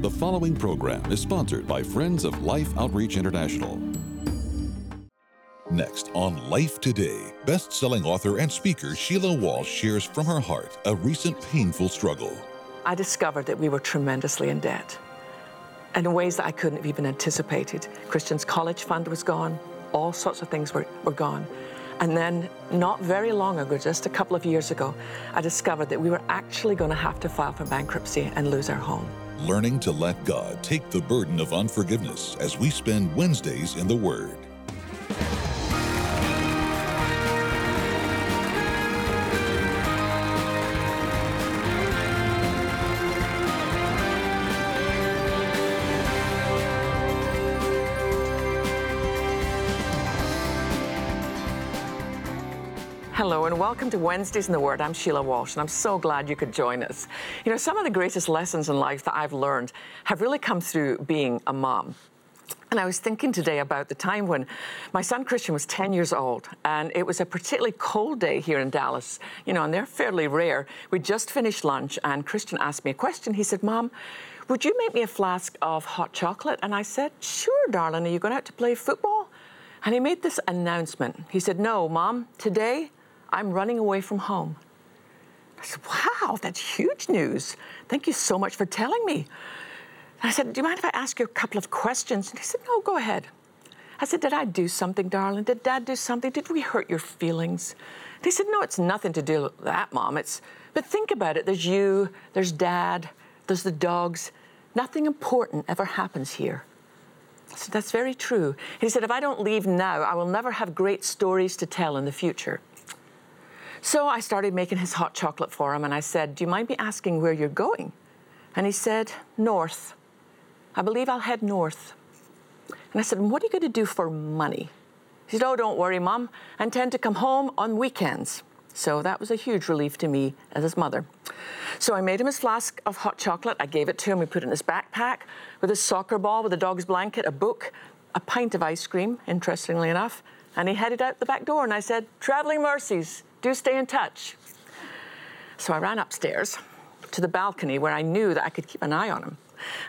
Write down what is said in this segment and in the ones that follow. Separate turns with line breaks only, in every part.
The following program is sponsored by Friends of Life Outreach International. Next on Life Today, best selling author and speaker Sheila Walsh shares from her heart a recent painful struggle.
I discovered that we were tremendously in debt and in ways that I couldn't have even anticipated. Christian's college fund was gone, all sorts of things were, were gone. And then, not very long ago, just a couple of years ago, I discovered that we were actually going to have to file for bankruptcy and lose our home.
Learning to let God take the burden of unforgiveness as we spend Wednesdays in the Word.
Hello and welcome to Wednesdays in the Word. I'm Sheila Walsh and I'm so glad you could join us. You know, some of the greatest lessons in life that I've learned have really come through being a mom. And I was thinking today about the time when my son Christian was 10 years old, and it was a particularly cold day here in Dallas, you know, and they're fairly rare. We just finished lunch, and Christian asked me a question. He said, Mom, would you make me a flask of hot chocolate? And I said, Sure, darling. Are you going out to play football? And he made this announcement. He said, No, Mom, today I'm running away from home. I said, Wow, that's huge news. Thank you so much for telling me. I said, Do you mind if I ask you a couple of questions? And he said, No, go ahead. I said, Did I do something, darling? Did dad do something? Did we hurt your feelings? And he said, No, it's nothing to do with that, mom. It's but think about it. There's you, there's dad, there's the dogs. Nothing important ever happens here. Said, That's very true. He said, If I don't leave now, I will never have great stories to tell in the future. So I started making his hot chocolate for him, and I said, Do you mind me asking where you're going? And he said, North. I believe I'll head north. And I said, What are you going to do for money? He said, Oh, don't worry, Mom. I intend to come home on weekends. So that was a huge relief to me as his mother. So I made him his flask of hot chocolate. I gave it to him. We put it in his backpack with his soccer ball, with a dog's blanket, a book, a pint of ice cream, interestingly enough. And he headed out the back door. And I said, Traveling mercies, do stay in touch. So I ran upstairs to the balcony where I knew that I could keep an eye on him.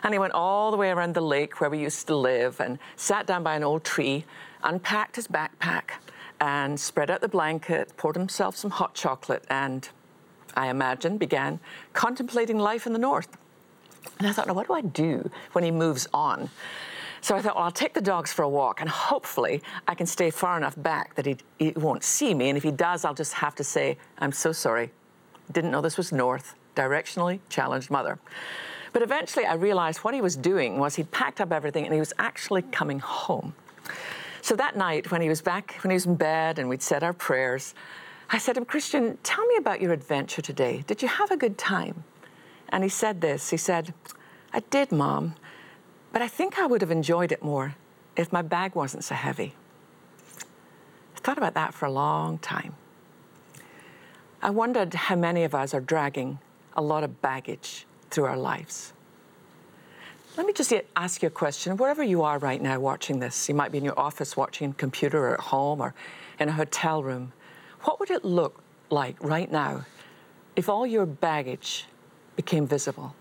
And he went all the way around the lake where we used to live and sat down by an old tree, unpacked his backpack, and spread out the blanket, poured himself some hot chocolate, and I imagine began contemplating life in the north. And I thought, now what do I do when he moves on? So I thought, well, I'll take the dogs for a walk, and hopefully I can stay far enough back that he, he won't see me. And if he does, I'll just have to say, I'm so sorry. Didn't know this was north. Directionally challenged mother. But eventually I realized what he was doing was he packed up everything and he was actually coming home. So that night, when he was back, when he was in bed and we'd said our prayers, I said to him, Christian, tell me about your adventure today. Did you have a good time? And he said this He said, I did, Mom, but I think I would have enjoyed it more if my bag wasn't so heavy. I thought about that for a long time. I wondered how many of us are dragging a lot of baggage through our lives. Let me just ask you a question. Wherever you are right now watching this, you might be in your office watching a computer or at home or in a hotel room. What would it look like right now if all your baggage became visible?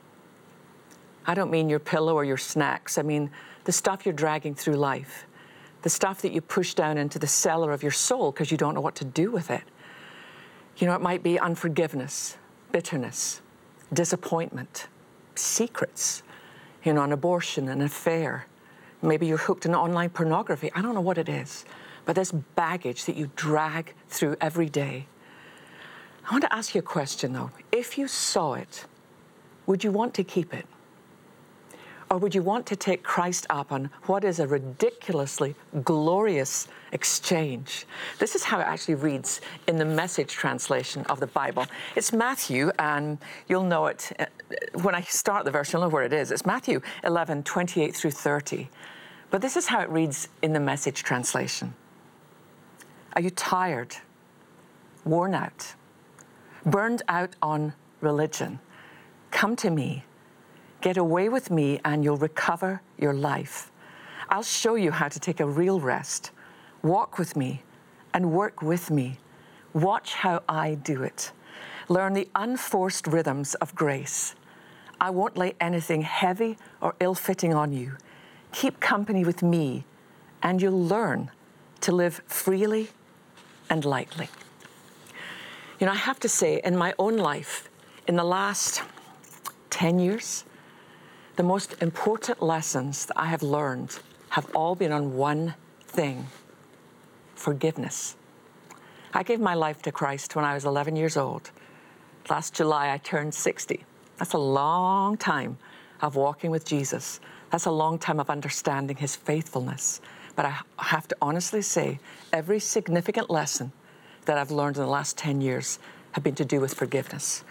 I don't mean your pillow or your snacks. I mean the stuff you're dragging through life, the stuff that you push down into the cellar of your soul because you don't know what to do with it. You know, it might be unforgiveness, bitterness, disappointment, secrets, you know, an abortion, an affair. Maybe you're hooked in online pornography. I don't know what it is, but this baggage that you drag through every day. I want to ask you a question though. If you saw it, would you want to keep it? Or would you want to take Christ up on what is a ridiculously glorious exchange? This is how it actually reads in the message translation of the Bible. It's Matthew, and you'll know it uh, when I start the verse, you'll know where it is. It's Matthew 11, 28 through 30. But this is how it reads in the message translation Are you tired, worn out, burned out on religion? Come to me Get away with me and you'll recover your life. I'll show you how to take a real rest. Walk with me and work with me. Watch how I do it. Learn the unforced rhythms of grace. I won't lay anything heavy or ill fitting on you. Keep company with me, and you'll learn to live freely and lightly. You know, I have to say, in my own life, in the last 10 years, the most important lessons that I have learned have all been on one thing forgiveness. I gave my life to Christ when I was 11 years old. Last July, I turned 60. That's a long time of walking with Jesus. That's a long time of understanding his faithfulness. But I have to honestly say, every significant lesson that I've learned in the last 10 years have been to do with forgiveness.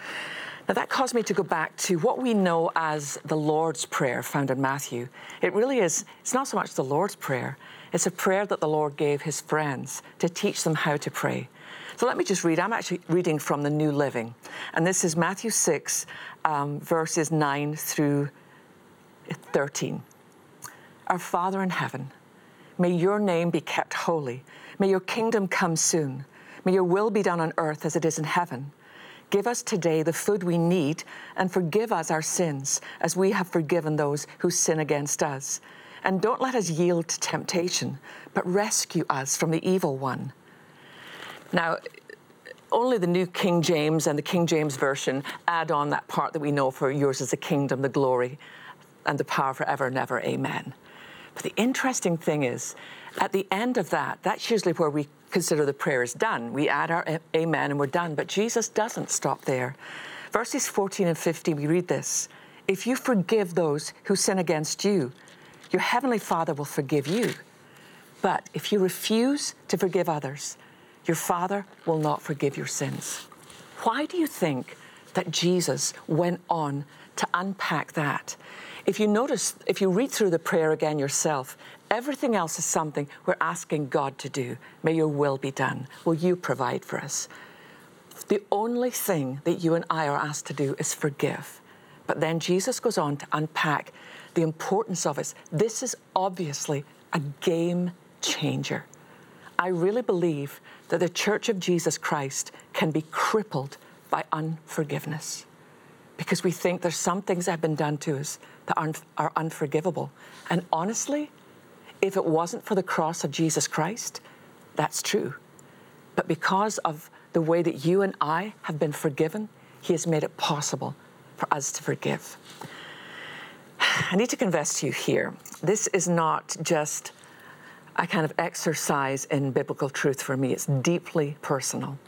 Now, that caused me to go back to what we know as the Lord's Prayer found in Matthew. It really is, it's not so much the Lord's Prayer, it's a prayer that the Lord gave his friends to teach them how to pray. So let me just read. I'm actually reading from the New Living. And this is Matthew 6, um, verses 9 through 13. Our Father in heaven, may your name be kept holy. May your kingdom come soon. May your will be done on earth as it is in heaven. Give us today the food we need and forgive us our sins as we have forgiven those who sin against us. And don't let us yield to temptation, but rescue us from the evil one. Now, only the New King James and the King James Version add on that part that we know for yours is the kingdom, the glory, and the power forever and ever. Amen. But the interesting thing is, at the end of that, that's usually where we consider the prayer is done. We add our amen and we're done. But Jesus doesn't stop there. Verses 14 and 15, we read this If you forgive those who sin against you, your heavenly Father will forgive you. But if you refuse to forgive others, your Father will not forgive your sins. Why do you think that Jesus went on to unpack that? If you notice, if you read through the prayer again yourself, everything else is something we're asking God to do. May your will be done. Will you provide for us? The only thing that you and I are asked to do is forgive. But then Jesus goes on to unpack the importance of it. This is obviously a game changer. I really believe that the Church of Jesus Christ can be crippled by unforgiveness because we think there's some things that have been done to us that are, are unforgivable. And honestly, if it wasn't for the cross of Jesus Christ, that's true. But because of the way that you and I have been forgiven, He has made it possible for us to forgive. I need to confess to you here this is not just a kind of exercise in biblical truth for me, it's deeply personal.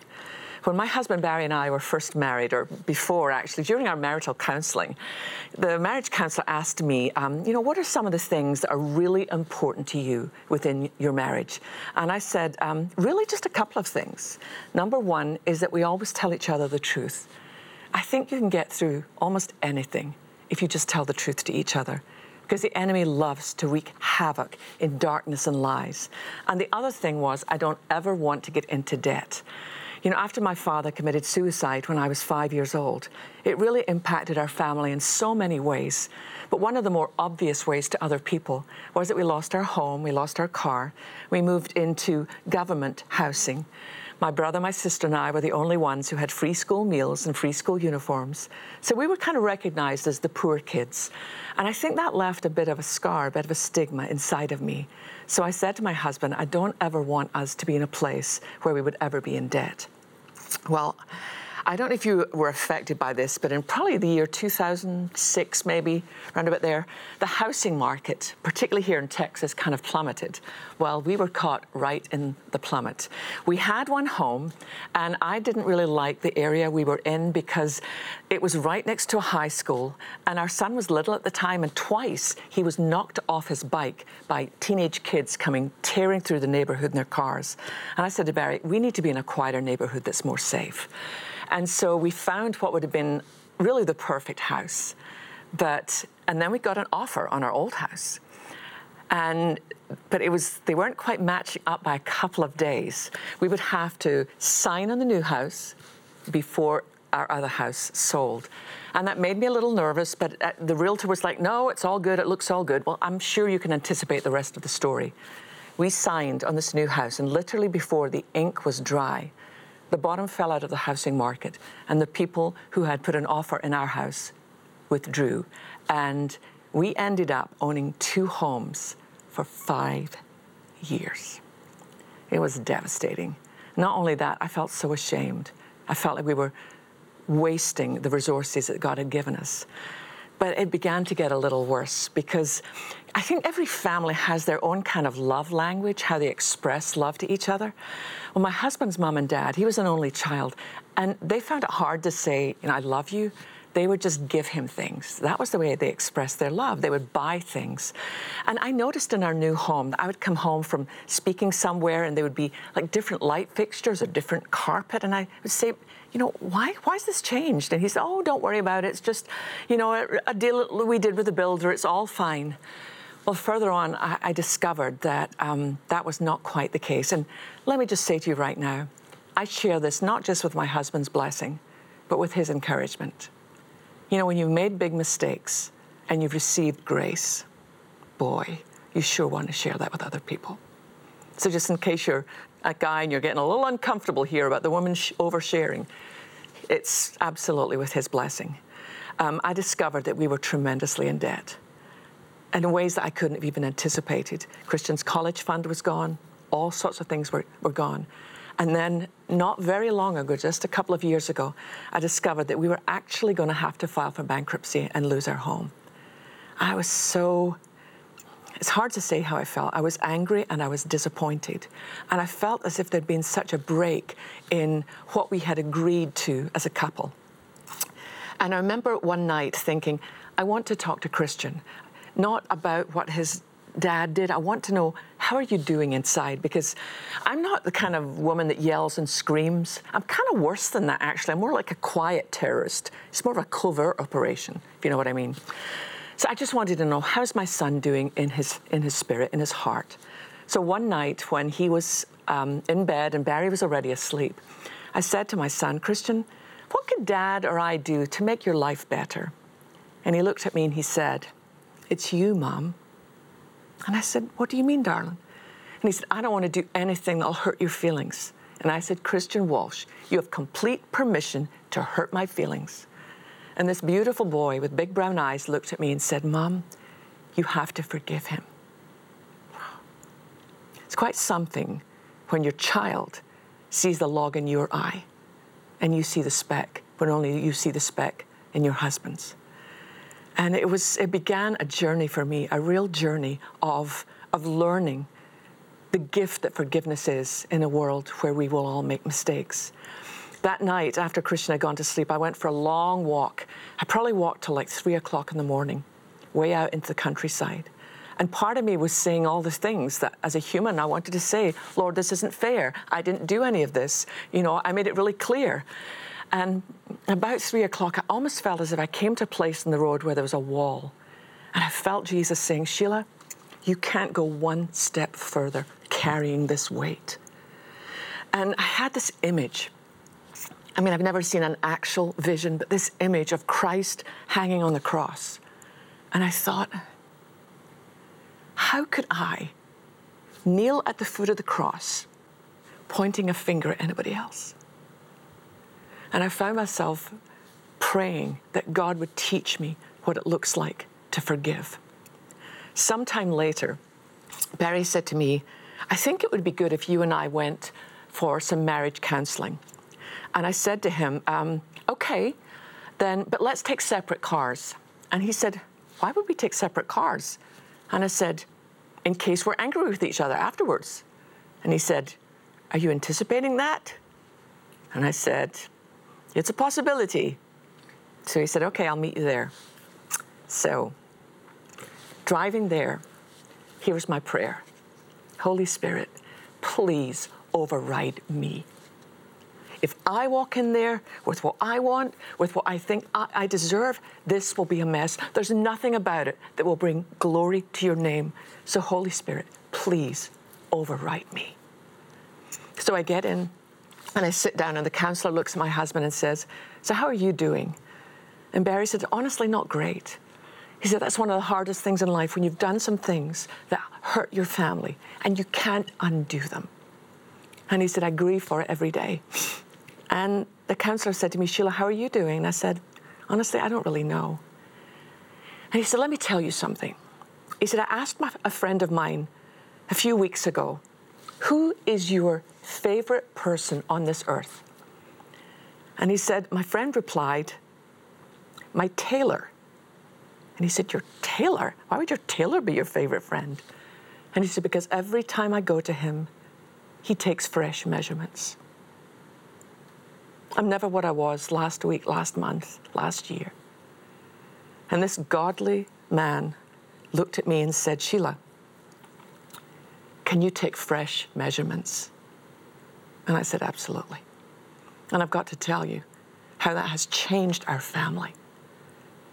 When my husband Barry and I were first married, or before actually, during our marital counseling, the marriage counselor asked me, um, you know, what are some of the things that are really important to you within your marriage? And I said, um, really just a couple of things. Number one is that we always tell each other the truth. I think you can get through almost anything if you just tell the truth to each other because the enemy loves to wreak havoc in darkness and lies. And the other thing was, I don't ever want to get into debt. You know, after my father committed suicide when I was five years old, it really impacted our family in so many ways. But one of the more obvious ways to other people was that we lost our home, we lost our car, we moved into government housing. My brother, my sister, and I were the only ones who had free school meals and free school uniforms. So we were kind of recognized as the poor kids. And I think that left a bit of a scar, a bit of a stigma inside of me. So I said to my husband, I don't ever want us to be in a place where we would ever be in debt. Well, I don't know if you were affected by this, but in probably the year 2006, maybe around about there, the housing market, particularly here in Texas, kind of plummeted. Well, we were caught right in the plummet. We had one home, and I didn't really like the area we were in because it was right next to a high school, and our son was little at the time, and twice he was knocked off his bike by teenage kids coming tearing through the neighborhood in their cars. And I said to Barry, we need to be in a quieter neighborhood that's more safe. And so we found what would have been really the perfect house. But, and then we got an offer on our old house. And, but it was, they weren't quite matching up by a couple of days. We would have to sign on the new house before our other house sold. And that made me a little nervous, but uh, the realtor was like, no, it's all good, it looks all good. Well, I'm sure you can anticipate the rest of the story. We signed on this new house, and literally before the ink was dry, the bottom fell out of the housing market, and the people who had put an offer in our house withdrew. And we ended up owning two homes for five years. It was devastating. Not only that, I felt so ashamed. I felt like we were wasting the resources that God had given us. But it began to get a little worse because I think every family has their own kind of love language, how they express love to each other. Well, my husband's mom and dad, he was an only child, and they found it hard to say, you know, I love you they would just give him things. That was the way they expressed their love. They would buy things. And I noticed in our new home, that I would come home from speaking somewhere and there would be like different light fixtures or different carpet. And I would say, you know, why, is this changed? And he said, oh, don't worry about it. It's just, you know, a, a deal we did with the builder. It's all fine. Well, further on, I, I discovered that um, that was not quite the case. And let me just say to you right now, I share this not just with my husband's blessing, but with his encouragement. You know, when you've made big mistakes and you've received grace, boy, you sure want to share that with other people. So, just in case you're a guy and you're getting a little uncomfortable here about the woman sh- oversharing, it's absolutely with his blessing. Um, I discovered that we were tremendously in debt and in ways that I couldn't have even anticipated. Christian's college fund was gone, all sorts of things were, were gone. And then, not very long ago, just a couple of years ago, I discovered that we were actually going to have to file for bankruptcy and lose our home. I was so, it's hard to say how I felt. I was angry and I was disappointed. And I felt as if there'd been such a break in what we had agreed to as a couple. And I remember one night thinking, I want to talk to Christian, not about what his dad did. I want to know how are you doing inside? Because I'm not the kind of woman that yells and screams. I'm kind of worse than that, actually. I'm more like a quiet terrorist. It's more of a covert operation, if you know what I mean. So I just wanted to know how's my son doing in his in his spirit, in his heart. So one night when he was um, in bed and Barry was already asleep, I said to my son, Christian, what could Dad or I do to make your life better? And he looked at me and he said, It's you, Mom. And I said, What do you mean, darling? And he said, I don't want to do anything that'll hurt your feelings. And I said, Christian Walsh, you have complete permission to hurt my feelings. And this beautiful boy with big brown eyes looked at me and said, Mom, you have to forgive him. It's quite something when your child sees the log in your eye and you see the speck, but only you see the speck in your husband's. And it was it began a journey for me, a real journey of of learning the gift that forgiveness is in a world where we will all make mistakes. That night, after Christian had gone to sleep, I went for a long walk. I probably walked till like three o'clock in the morning, way out into the countryside. And part of me was saying all the things that as a human I wanted to say, Lord, this isn't fair. I didn't do any of this. You know, I made it really clear. And about three o'clock, I almost felt as if I came to a place in the road where there was a wall. And I felt Jesus saying, Sheila, you can't go one step further carrying this weight. And I had this image. I mean, I've never seen an actual vision, but this image of Christ hanging on the cross. And I thought, how could I kneel at the foot of the cross, pointing a finger at anybody else? And I found myself praying that God would teach me what it looks like to forgive. Sometime later, Barry said to me, I think it would be good if you and I went for some marriage counseling. And I said to him, um, okay, then, but let's take separate cars. And he said, why would we take separate cars? And I said, in case we're angry with each other afterwards. And he said, Are you anticipating that? And I said, it's a possibility. So he said, Okay, I'll meet you there. So, driving there, here's my prayer Holy Spirit, please override me. If I walk in there with what I want, with what I think I, I, deserve, this will be a mess. There's nothing about it that will bring glory to your name. So, Holy Spirit, please overwrite me. So I get in, and I sit down, and the counselor looks at my husband and says, So, how are you doing? And Barry said, Honestly, not great. He said, That's one of the hardest things in life when you've done some things that hurt your family and you can't undo them. And he said, I grieve for it every day. And the counselor said to me, Sheila, how are you doing? And I said, Honestly, I don't really know. And he said, Let me tell you something. He said, I asked my, a friend of mine a few weeks ago, Who is your favorite person on this earth? And he said, My friend replied, My tailor. And he said, Your tailor? Why would your tailor be your favorite friend? And he said, Because every time I go to him, he takes fresh measurements. I'm never what I was last week, last month, last year. And this godly man looked at me and said, Sheila, can you take fresh measurements? And I said, Absolutely. And I've got to tell you how that has changed our family.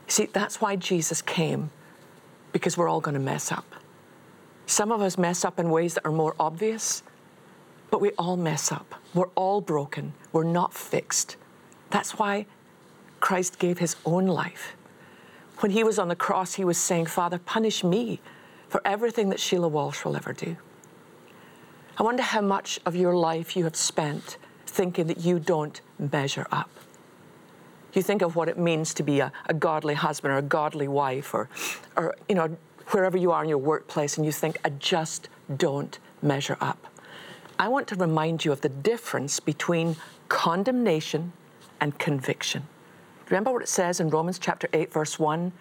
See, that's why Jesus came, because we're all going to mess up. Some of us mess up in ways that are more obvious, but we all mess up. We're all broken. We're not fixed. That's why Christ gave his own life. When he was on the cross, he was saying, Father, punish me for everything that Sheila Walsh will ever do. I wonder how much of your life you have spent thinking that you don't measure up. You think of what it means to be a, a godly husband or a godly wife or, or, you know, wherever you are in your workplace and you think, I just don't measure up. I want to remind you of the difference between condemnation and conviction. Remember what it says in Romans chapter 8, verse 1?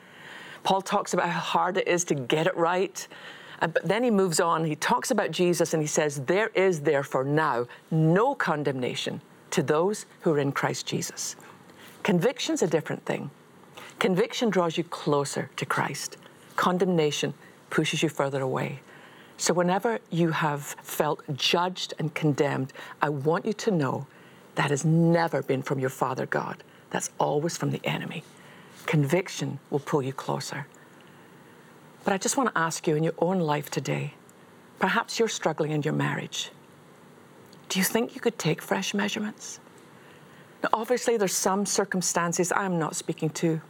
Paul talks about how hard it is to get it right. But then he moves on, he talks about Jesus, and he says, There is therefore now no condemnation to those who are in Christ Jesus. Conviction's a different thing. Conviction draws you closer to Christ, condemnation pushes you further away. So, whenever you have felt judged and condemned, I want you to know that has never been from your Father God. That's always from the enemy. Conviction will pull you closer. But I just want to ask you in your own life today perhaps you're struggling in your marriage. Do you think you could take fresh measurements? Now, obviously, there's some circumstances I'm not speaking to.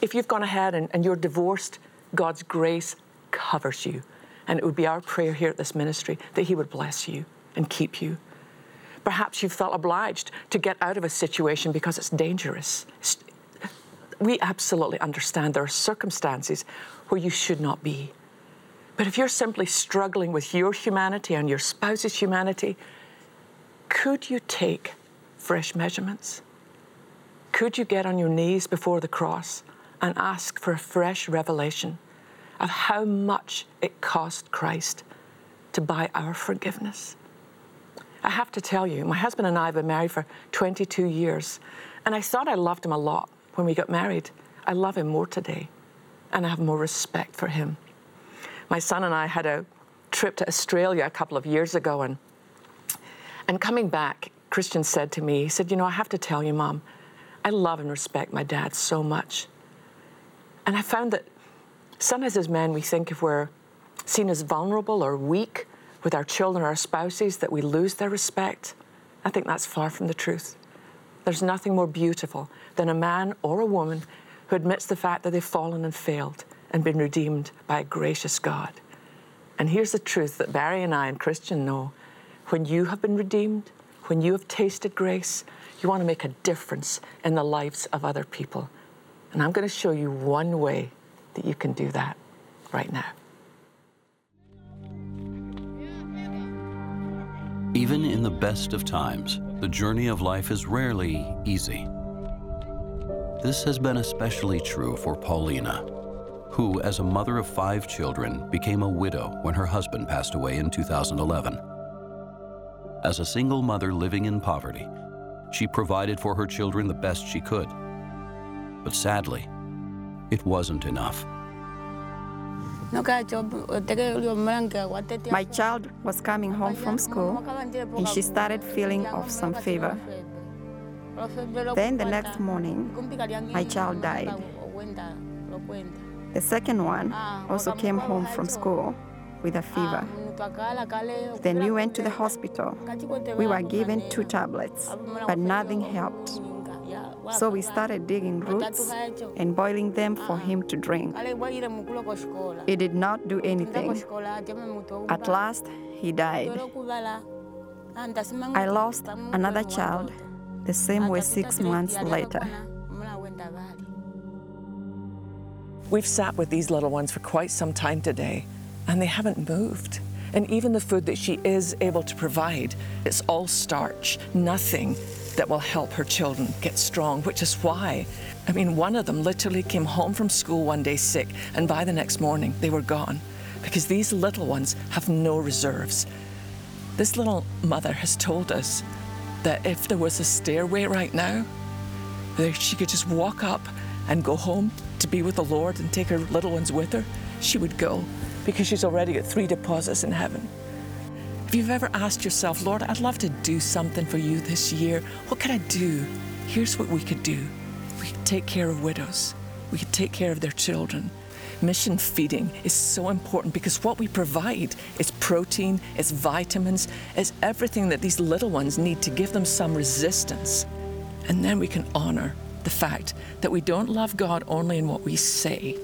If you've gone ahead and, and you're divorced, God's grace covers you. And it would be our prayer here at this ministry that He would bless you and keep you. Perhaps you felt obliged to get out of a situation because it's dangerous. We absolutely understand there are circumstances where you should not be. But if you're simply struggling with your humanity and your spouse's humanity, could you take fresh measurements? Could you get on your knees before the cross and ask for a fresh revelation? Of how much it cost Christ to buy our forgiveness. I have to tell you, my husband and I have been married for 22 years, and I thought I loved him a lot when we got married. I love him more today, and I have more respect for him. My son and I had a trip to Australia a couple of years ago, and, and coming back, Christian said to me, he said, You know, I have to tell you, Mom, I love and respect my dad so much. And I found that Sometimes as men, we think if we're seen as vulnerable or weak with our children or our spouses, that we lose their respect. I think that's far from the truth. There's nothing more beautiful than a man or a woman who admits the fact that they've fallen and failed and been redeemed by a gracious God. And here's the truth that Barry and I and Christian know when you have been redeemed, when you have tasted grace, you want to make a difference in the lives of other people. And I'm going to show you one way that you can do that right now.
Even in the best of times, the journey of life is rarely easy. This has been especially true for Paulina, who, as a mother of five children, became a widow when her husband passed away in 2011. As a single mother living in poverty, she provided for her children the best she could. But sadly, it wasn't enough.
My child was coming home from school and she started feeling of some fever. Then the next morning, my child died. The second one also came home from school with a fever. Then we went to the hospital. We were given two tablets, but nothing helped. So we started digging roots and boiling them for him to drink. He did not do anything. At last, he died. I lost another child the same way six months later.
We've sat with these little ones for quite some time today, and they haven't moved. And even the food that she is able to provide, it's all starch, nothing that will help her children get strong, which is why, I mean, one of them literally came home from school one day sick, and by the next morning, they were gone because these little ones have no reserves. This little mother has told us that if there was a stairway right now, that she could just walk up and go home to be with the Lord and take her little ones with her, she would go because she's already got three deposits in heaven. If you've ever asked yourself, Lord, I'd love to do something for you this year, what could I do? Here's what we could do we could take care of widows, we could take care of their children. Mission feeding is so important because what we provide is protein, it's vitamins, it's everything that these little ones need to give them some resistance. And then we can honor the fact that we don't love God only in what we say,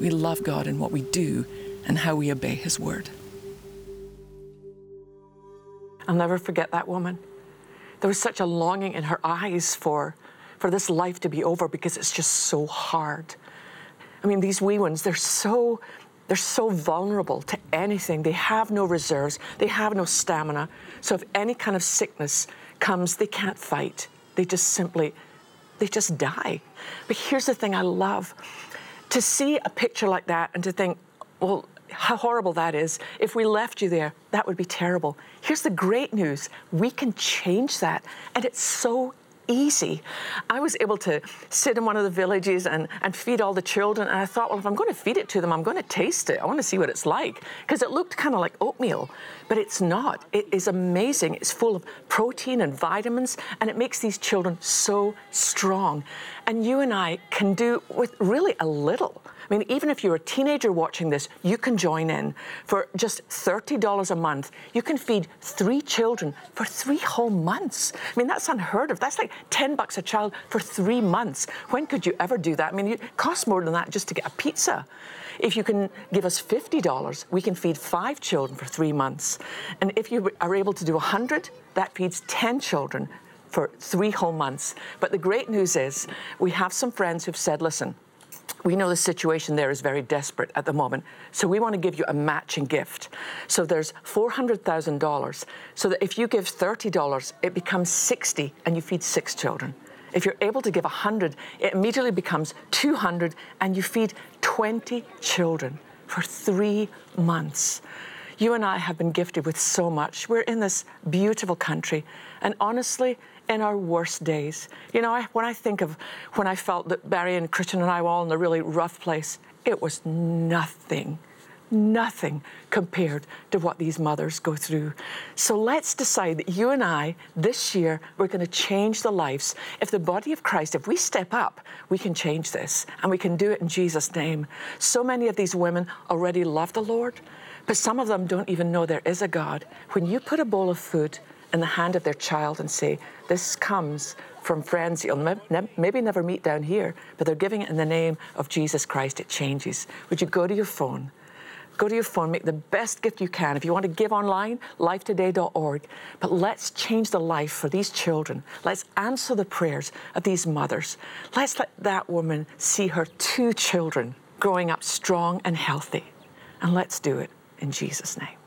we love God in what we do and how we obey His word. I'll never forget that woman. There was such a longing in her eyes for, for this life to be over because it's just so hard. I mean, these wee ones, they're so they're so vulnerable to anything. They have no reserves, they have no stamina. So if any kind of sickness comes, they can't fight. They just simply they just die. But here's the thing I love to see a picture like that and to think, well, how horrible that is. If we left you there, that would be terrible. Here's the great news we can change that. And it's so easy. I was able to sit in one of the villages and, and feed all the children. And I thought, well, if I'm going to feed it to them, I'm going to taste it. I want to see what it's like. Because it looked kind of like oatmeal, but it's not. It is amazing. It's full of protein and vitamins, and it makes these children so strong. And you and I can do with really a little. I mean, even if you're a teenager watching this, you can join in. For just $30 a month, you can feed three children for three whole months. I mean, that's unheard of. That's like 10 bucks a child for three months. When could you ever do that? I mean, it costs more than that just to get a pizza. If you can give us $50, we can feed five children for three months. And if you are able to do 100, that feeds 10 children for three whole months. But the great news is we have some friends who've said, listen, we know the situation there is very desperate at the moment. So we want to give you a matching gift. So there's $400,000. So that if you give $30, it becomes 60 and you feed six children. If you're able to give 100, it immediately becomes 200 and you feed 20 children for 3 months. You and I have been gifted with so much. We're in this beautiful country and honestly, in our worst days. You know, I, when I think of when I felt that Barry and Christian and I were all in a really rough place, it was nothing, nothing compared to what these mothers go through. So let's decide that you and I, this year, we're going to change the lives. If the body of Christ, if we step up, we can change this and we can do it in Jesus' name. So many of these women already love the Lord, but some of them don't even know there is a God. When you put a bowl of food, in the hand of their child and say, This comes from friends you'll maybe never meet down here, but they're giving it in the name of Jesus Christ. It changes. Would you go to your phone? Go to your phone, make the best gift you can. If you want to give online, lifetoday.org. But let's change the life for these children. Let's answer the prayers of these mothers. Let's let that woman see her two children growing up strong and healthy. And let's do it in Jesus' name.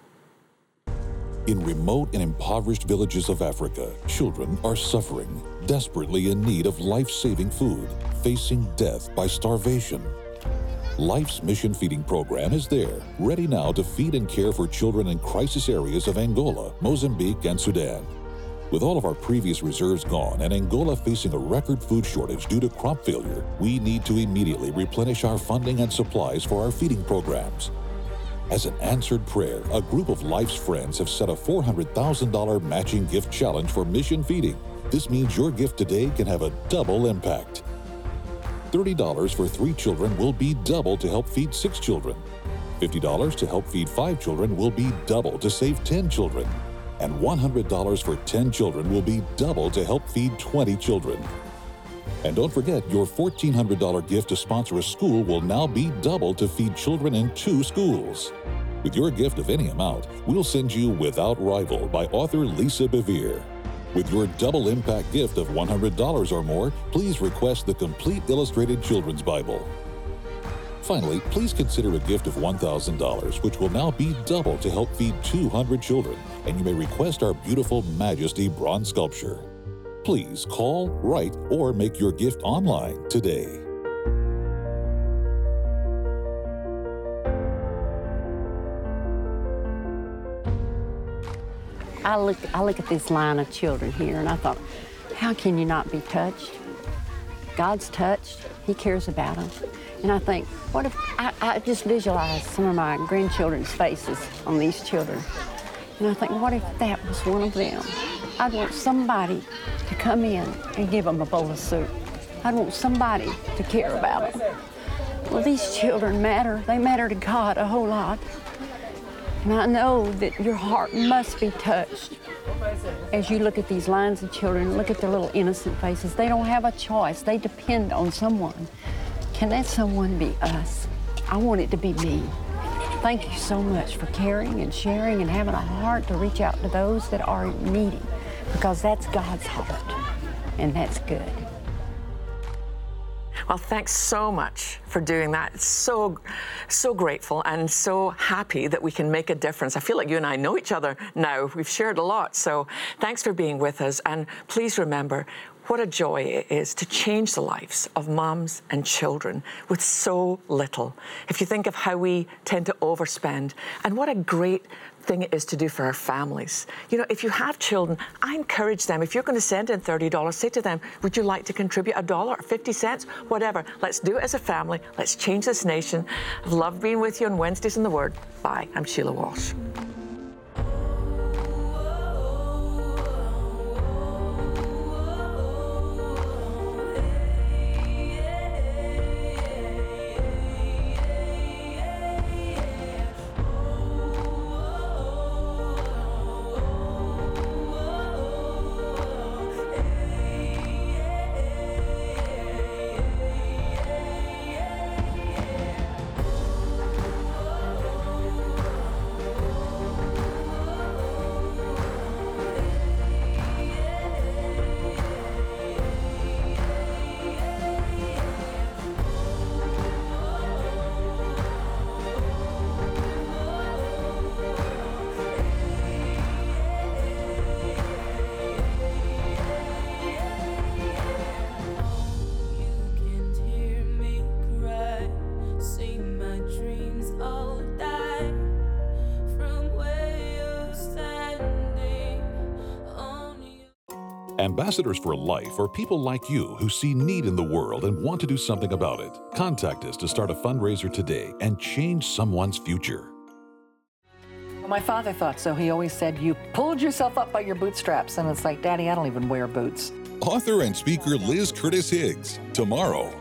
In remote and impoverished villages of Africa, children are suffering, desperately in need of life saving food, facing death by starvation. Life's Mission Feeding Program is there, ready now to feed and care for children in crisis areas of Angola, Mozambique, and Sudan. With all of our previous reserves gone and Angola facing a record food shortage due to crop failure, we need to immediately replenish our funding and supplies for our feeding programs. As an answered prayer, a group of Life's friends have set a $400,000 matching gift challenge for mission feeding. This means your gift today can have a double impact. $30 for three children will be double to help feed six children. $50 to help feed five children will be double to save 10 children. And $100 for 10 children will be double to help feed 20 children. And don't forget, your $1,400 gift to sponsor a school will now be double to feed children in two schools. With your gift of any amount, we'll send you Without Rival by author Lisa Bevere. With your double impact gift of $100 or more, please request the complete illustrated children's Bible. Finally, please consider a gift of $1,000, which will now be double to help feed 200 children, and you may request our beautiful Majesty bronze sculpture. Please call, write, or make your gift online today.
I look, I look at this line of children here and I thought, how can you not be touched? God's touched, He cares about them. And I think, what if I, I just visualize some of my grandchildren's faces on these children. And I think, what if that was one of them? I'd want somebody to come in and give them a bowl of soup. I'd want somebody to care about them. Well, these children matter. They matter to God a whole lot. And I know that your heart must be touched as you look at these lines of children, look at their little innocent faces. They don't have a choice, they depend on someone. Can that someone be us? I want it to be me. Thank you so much for caring and sharing and having a heart to reach out to those that are needy because that's God's heart and that's good.
Well, thanks so much for doing that. So, so grateful and so happy that we can make a difference. I feel like you and I know each other now. We've shared a lot. So thanks for being with us. And please remember, what a joy it is to change the lives of moms and children with so little. If you think of how we tend to overspend, and what a great thing it is to do for our families. You know, if you have children, I encourage them, if you're going to send in $30, say to them, would you like to contribute a dollar or 50 cents? Whatever. Let's do it as a family. Let's change this nation. I've loved being with you on Wednesdays in the Word. Bye. I'm Sheila Walsh.
Ambassadors for Life are people like you who see need in the world and want to do something about it. Contact us to start a fundraiser today and change someone's future.
My father thought so. He always said, You pulled yourself up by your bootstraps. And it's like, Daddy, I don't even wear boots.
Author and speaker Liz Curtis Higgs, tomorrow.